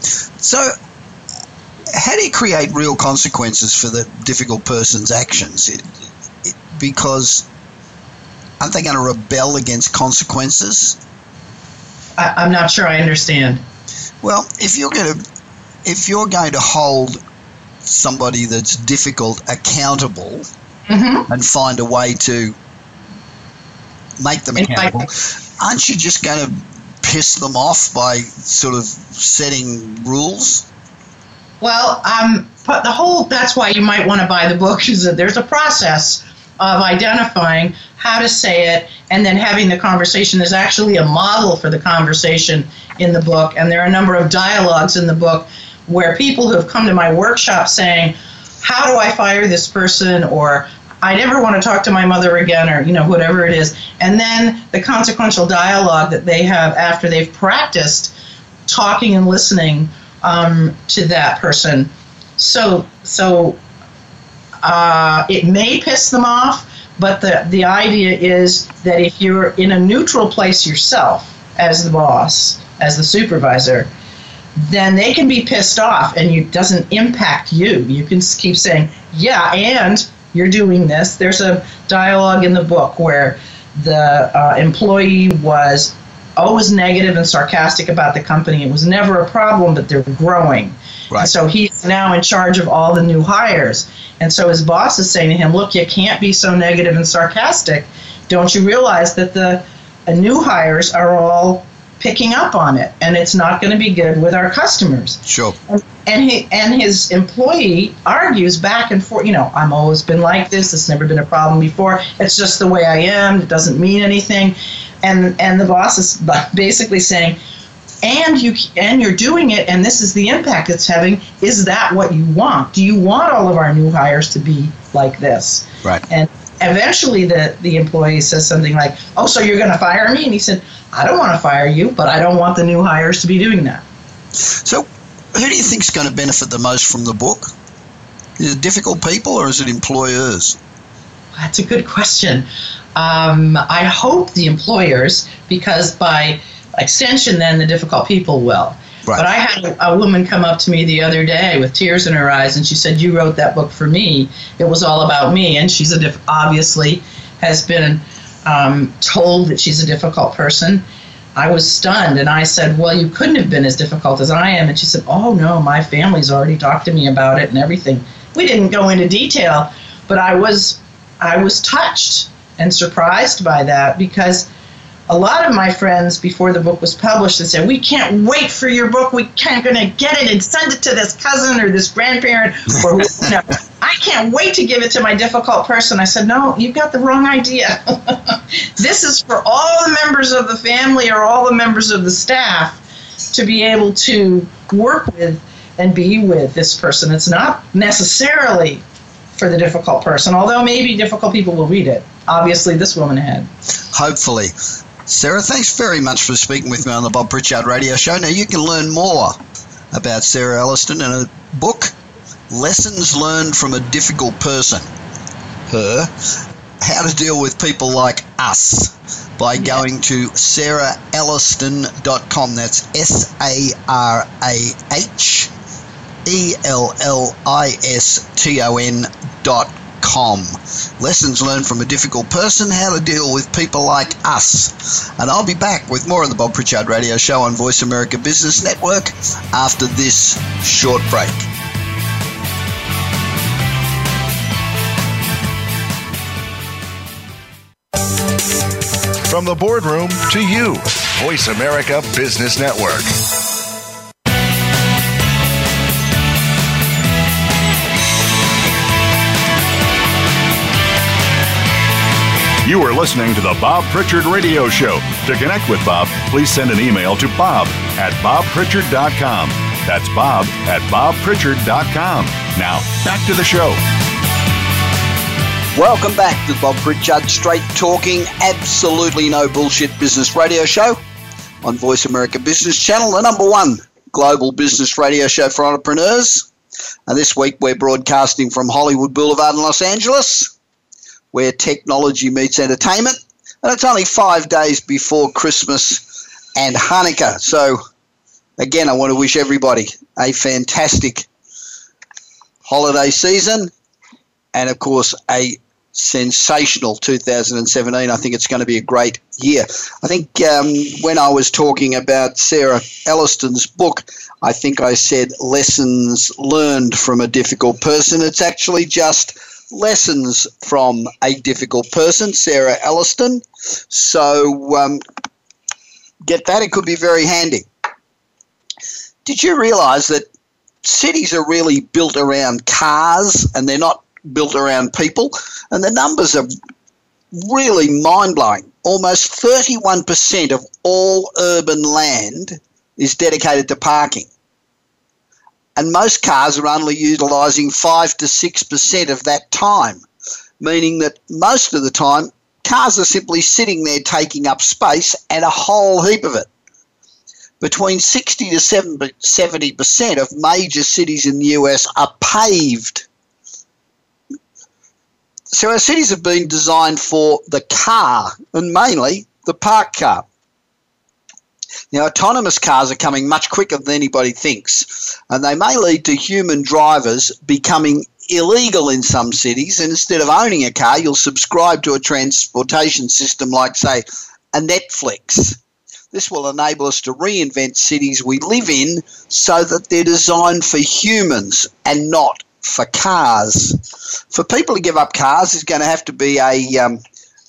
B: So, how do you create real consequences for the difficult person's actions? It, it, because aren't they going to rebel against consequences?
C: I, I'm not sure I understand.
B: Well, if you're going to if you're going to hold somebody that's difficult accountable mm-hmm. and find a way to make them accountable, aren't you just going to piss them off by sort of setting rules?
C: Well, um, but the whole that's why you might want to buy the book is that there's a process of identifying how to say it and then having the conversation. There's actually a model for the conversation in the book, and there are a number of dialogues in the book where people who have come to my workshop saying, How do I fire this person? or I never want to talk to my mother again, or you know, whatever it is. And then the consequential dialogue that they have after they've practiced talking and listening um, to that person. So, so uh, it may piss them off, but the, the idea is that if you're in a neutral place yourself as the boss, as the supervisor, then they can be pissed off and it doesn't impact you. You can keep saying, yeah, and you're doing this. There's a dialogue in the book where the uh, employee was always negative and sarcastic about the company. It was never a problem, but they're growing. Right. And so he's now in charge of all the new hires. And so his boss is saying to him, Look, you can't be so negative and sarcastic. Don't you realize that the uh, new hires are all picking up on it and it's not going to be good with our customers.
B: Sure.
C: And, and he and his employee argues back and forth, you know, I'm always been like this, it's never been a problem before. It's just the way I am, it doesn't mean anything. And and the boss is [LAUGHS] basically saying, and you and you're doing it and this is the impact it's having is that what you want do you want all of our new hires to be like this
B: right
C: and eventually the the employee says something like oh so you're going to fire me and he said i don't want to fire you but i don't want the new hires to be doing that
B: so who do you think is going to benefit the most from the book is it difficult people or is it employers
C: that's a good question um, i hope the employers because by extension, then the difficult people will. Right. But I had a, a, woman come up to me the other day with tears in her eyes, and she said, "You wrote that book for me. It was all about me." And she's a diff- obviously has been um, told that she's a difficult person. I was stunned, and I said, "Well, you couldn't have been as difficult as I am." And she said, "Oh no, my family's already talked to me about it and everything." We didn't go into detail, but I was I was touched and surprised by that because a lot of my friends before the book was published and said, "We can't wait for your book. We can't going to get it and send it to this cousin or this grandparent or [LAUGHS] you know, I can't wait to give it to my difficult person." I said, "No, you've got the wrong idea. [LAUGHS] this is for all the members of the family or all the members of the staff to be able to work with and be with this person. It's not necessarily for the difficult person, although maybe difficult people will read it. Obviously, this woman had.
B: Hopefully. Sarah, thanks very much for speaking with me on the Bob Pritchard Radio Show. Now, you can learn more about Sarah Elliston in a book, Lessons Learned from a Difficult Person. Her, How to Deal with People Like Us, by going to sarahelliston.com. That's S A R A H E L L I S T O N dot com. Lessons learned from a difficult person, how to deal with people like us. And I'll be back with more of the Bob Pritchard Radio Show on Voice America Business Network after this short break.
A: From the boardroom to you, Voice America Business Network. You are listening to the Bob Pritchard Radio Show. To connect with Bob, please send an email to bob at bobpritchard.com. That's bob at bobpritchard.com. Now, back to the show.
B: Welcome back to Bob Pritchard Straight Talking, absolutely no bullshit business radio show on Voice America Business Channel, the number one global business radio show for entrepreneurs. And this week we're broadcasting from Hollywood Boulevard in Los Angeles where technology meets entertainment. And it's only five days before Christmas and Hanukkah. So, again, I want to wish everybody a fantastic holiday season and, of course, a sensational 2017. I think it's going to be a great year. I think um, when I was talking about Sarah Elliston's book, I think I said lessons learned from a difficult person. It's actually just lessons from a difficult person, Sarah Elliston. So um, get that, it could be very handy. Did you realize that cities are really built around cars and they're not built around people? And the numbers are really mind blowing. Almost 31% of all urban land is dedicated to parking and most cars are only utilising 5 to 6% of that time, meaning that most of the time cars are simply sitting there taking up space and a whole heap of it. Between 60 to 70% of major cities in the US are paved. So our cities have been designed for the car and mainly the park car. Now, autonomous cars are coming much quicker than anybody thinks, and they may lead to human drivers becoming illegal in some cities. And instead of owning a car, you'll subscribe to a transportation system like, say, a Netflix. This will enable us to reinvent cities we live in so that they're designed for humans and not for cars. For people to give up cars, there's going to have to be a um,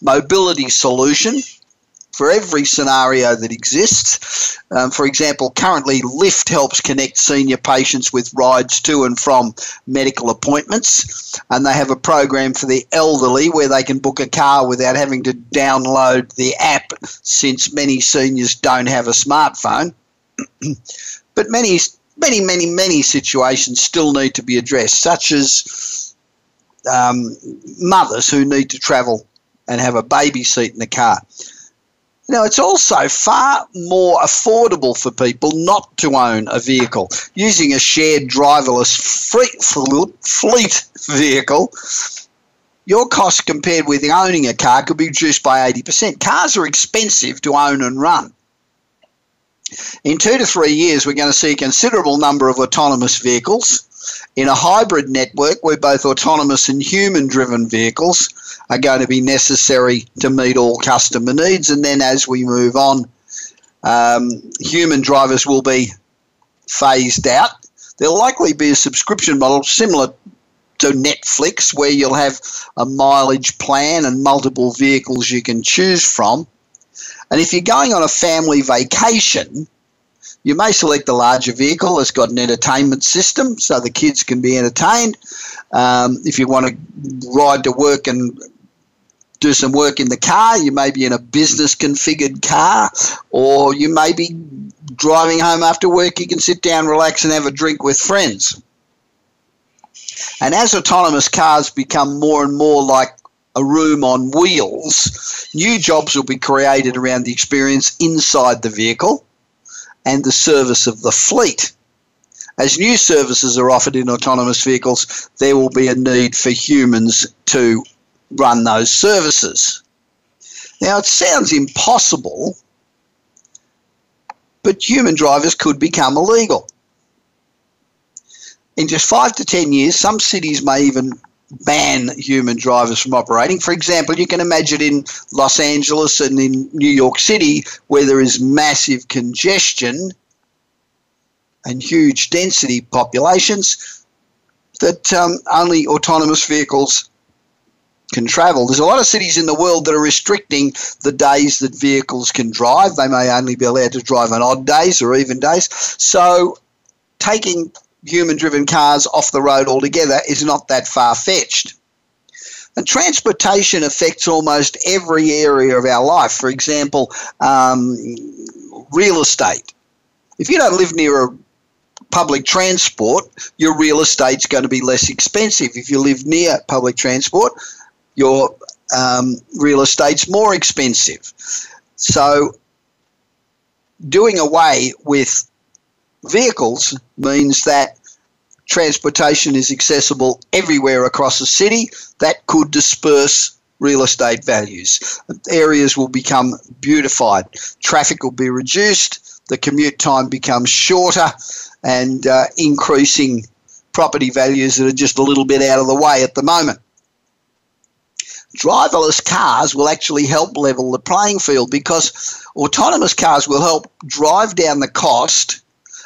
B: mobility solution for every scenario that exists. Um, for example, currently Lyft helps connect senior patients with rides to and from medical appointments, and they have a program for the elderly where they can book a car without having to download the app, since many seniors don't have a smartphone. [CLEARS THROAT] but many, many, many, many situations still need to be addressed, such as um, mothers who need to travel and have a baby seat in the car. Now, it's also far more affordable for people not to own a vehicle. Using a shared driverless fleet vehicle, your cost compared with owning a car could be reduced by 80%. Cars are expensive to own and run. In two to three years, we're going to see a considerable number of autonomous vehicles in a hybrid network where both autonomous and human driven vehicles are going to be necessary to meet all customer needs. And then as we move on, um, human drivers will be phased out. There'll likely be a subscription model similar to Netflix where you'll have a mileage plan and multiple vehicles you can choose from. And if you're going on a family vacation, you may select a larger vehicle that's got an entertainment system so the kids can be entertained. Um, if you want to ride to work and do some work in the car, you may be in a business configured car, or you may be driving home after work. You can sit down, relax, and have a drink with friends. And as autonomous cars become more and more like a room on wheels, new jobs will be created around the experience inside the vehicle and the service of the fleet. As new services are offered in autonomous vehicles, there will be a need for humans to run those services. Now, it sounds impossible, but human drivers could become illegal. In just five to ten years, some cities may even ban human drivers from operating. For example, you can imagine in Los Angeles and in New York City, where there is massive congestion and huge density populations, that um, only autonomous vehicles can travel. There's a lot of cities in the world that are restricting the days that vehicles can drive. They may only be allowed to drive on odd days or even days. So taking human driven cars off the road altogether is not that far fetched. And transportation affects almost every area of our life. For example, um, real estate. If you don't live near a public transport, your real estate's going to be less expensive. If you live near public transport, your um, real estate's more expensive. So, doing away with vehicles means that transportation is accessible everywhere across the city. That could disperse real estate values. Areas will become beautified. Traffic will be reduced. The commute time becomes shorter and uh, increasing property values that are just a little bit out of the way at the moment. Driverless cars will actually help level the playing field because autonomous cars will help drive down the cost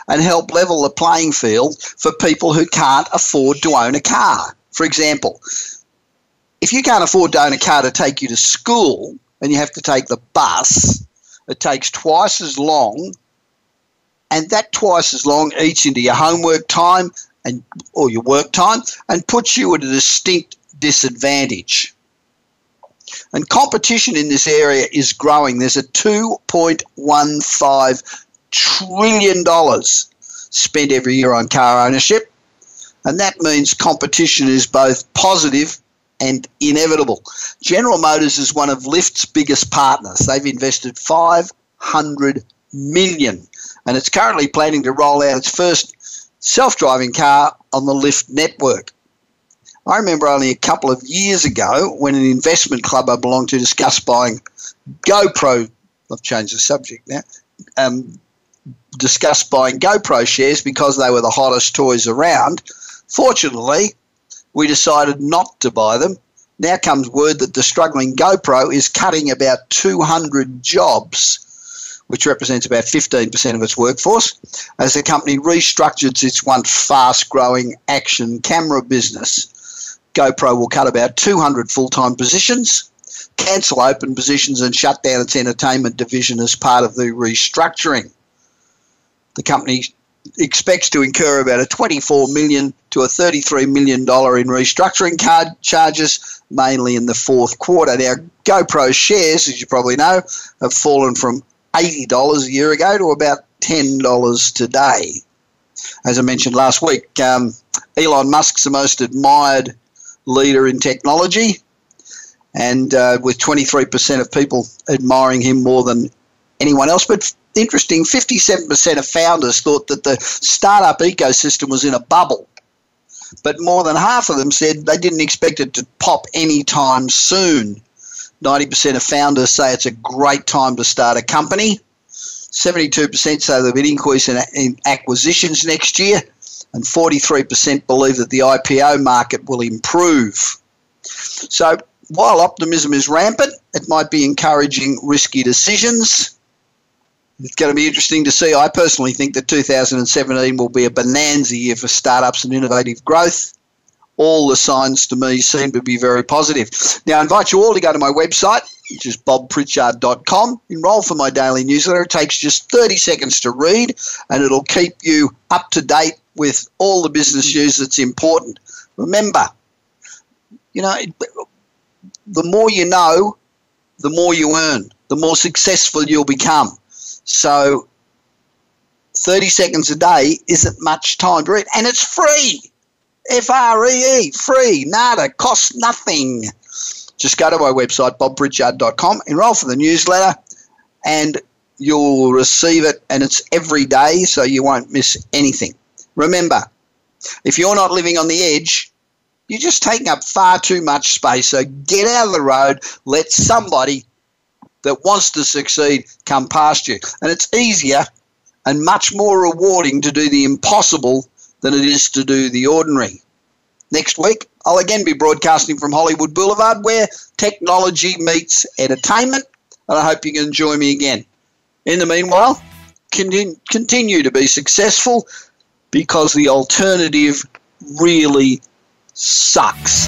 B: and help level the playing field for people who can't afford to own a car. For example, if you can't afford to own a car to take you to school and you have to take the bus, it takes twice as long, and that twice as long eats into your homework time and or your work time and puts you at a distinct disadvantage. And competition in this area is growing. There's a 2.15 trillion dollars spent every year on car ownership, and that means competition is both positive and inevitable. General Motors is one of Lyft's biggest partners. They've invested 500 million and it's currently planning to roll out its first self-driving car on the Lyft network. I remember only a couple of years ago when an investment club I belonged to discussed buying GoPro. I've changed the subject now. Um, discussed buying GoPro shares because they were the hottest toys around. Fortunately, we decided not to buy them. Now comes word that the struggling GoPro is cutting about 200 jobs, which represents about 15% of its workforce, as the company restructures its once fast growing action camera business. GoPro will cut about 200 full time positions, cancel open positions, and shut down its entertainment division as part of the restructuring. The company expects to incur about a 24 million to a 33 million dollar in restructuring card charges, mainly in the fourth quarter. Now, GoPro shares, as you probably know, have fallen from $80 a year ago to about $10 today. As I mentioned last week, um, Elon Musk's the most admired leader in technology, and uh, with 23% of people admiring him more than anyone else. But interesting 57% of founders thought that the startup ecosystem was in a bubble. But more than half of them said they didn't expect it to pop anytime soon. 90% of founders say it's a great time to start a company. 72% say there'll be an increase in, in acquisitions next year. And 43% believe that the IPO market will improve. So while optimism is rampant, it might be encouraging risky decisions it's going to be interesting to see. I personally think that 2017 will be a bonanza year for startups and innovative growth. All the signs to me seem to be very positive. Now, I invite you all to go to my website, which is bobpritchard.com. Enroll for my daily newsletter. It takes just 30 seconds to read, and it'll keep you up to date with all the business hmm. news that's important. Remember, you know, the more you know, the more you earn, the more successful you'll become. So 30 seconds a day isn't much time to read, and it's free. F R E E, free, nada, costs nothing. Just go to my website, bobpritchard.com, enroll for the newsletter, and you'll receive it, and it's every day, so you won't miss anything. Remember, if you're not living on the edge, you're just taking up far too much space. So get out of the road, let somebody that wants to succeed come past you. And it's easier and much more rewarding to do the impossible than it is to do the ordinary. Next week, I'll again be broadcasting from Hollywood Boulevard where technology meets entertainment, and I hope you can join me again. In the meanwhile, continue to be successful because the alternative really sucks.